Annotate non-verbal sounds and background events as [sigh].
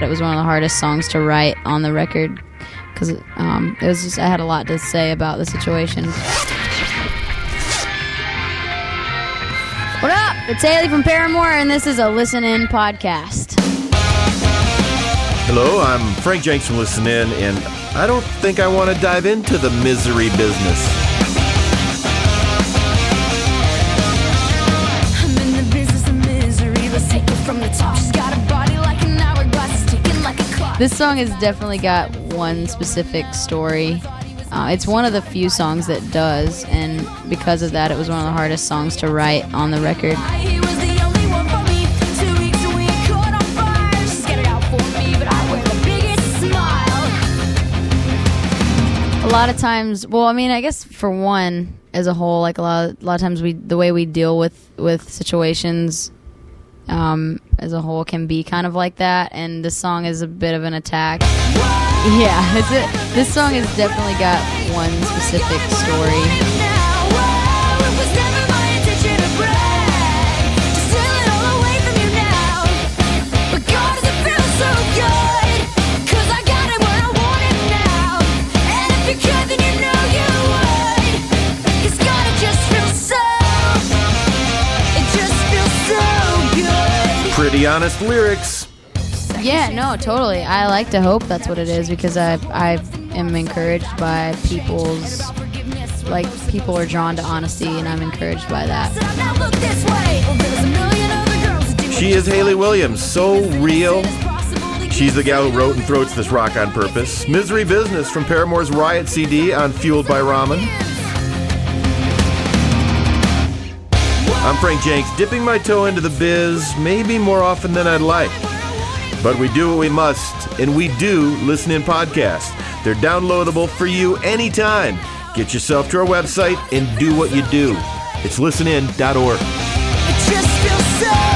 It was one of the hardest songs to write on the record because um, it was just I had a lot to say about the situation. What up? It's Haley from Paramore, and this is a Listen In podcast. Hello, I'm Frank Jenks from Listen In, and I don't think I want to dive into the misery business. This song has definitely got one specific story. Uh, it's one of the few songs that does, and because of that, it was one of the hardest songs to write on the record. He was the only one for me. Two weeks a week, caught on fire. She's got it out for me, but I wear the biggest smile. a lot of times well i mean i guess for one as a whole like a lot of, a lot of times we the way we deal with with situations um as a whole can be kind of like that. And this song is a bit of an attack. Yeah [laughs] it's a, this song has definitely got one specific story Pretty honest lyrics. yeah no totally i like to hope that's what it is because i i am encouraged by people's like people are drawn to honesty and i'm encouraged by that So now look this way. Well, there's a million other girls that do She is Haley Williams, so real. She's the gal who wrote and throats this rock on purpose. Misery Business from Paramore's Riot CD on Fueled by Ramen. I'm Frank Jenks, dipping my toe into the biz, maybe more often than I'd like. But we do what we must, and we do listen in podcasts. They're downloadable for you anytime. Get yourself to our website and do what you do. It's listenin.org. It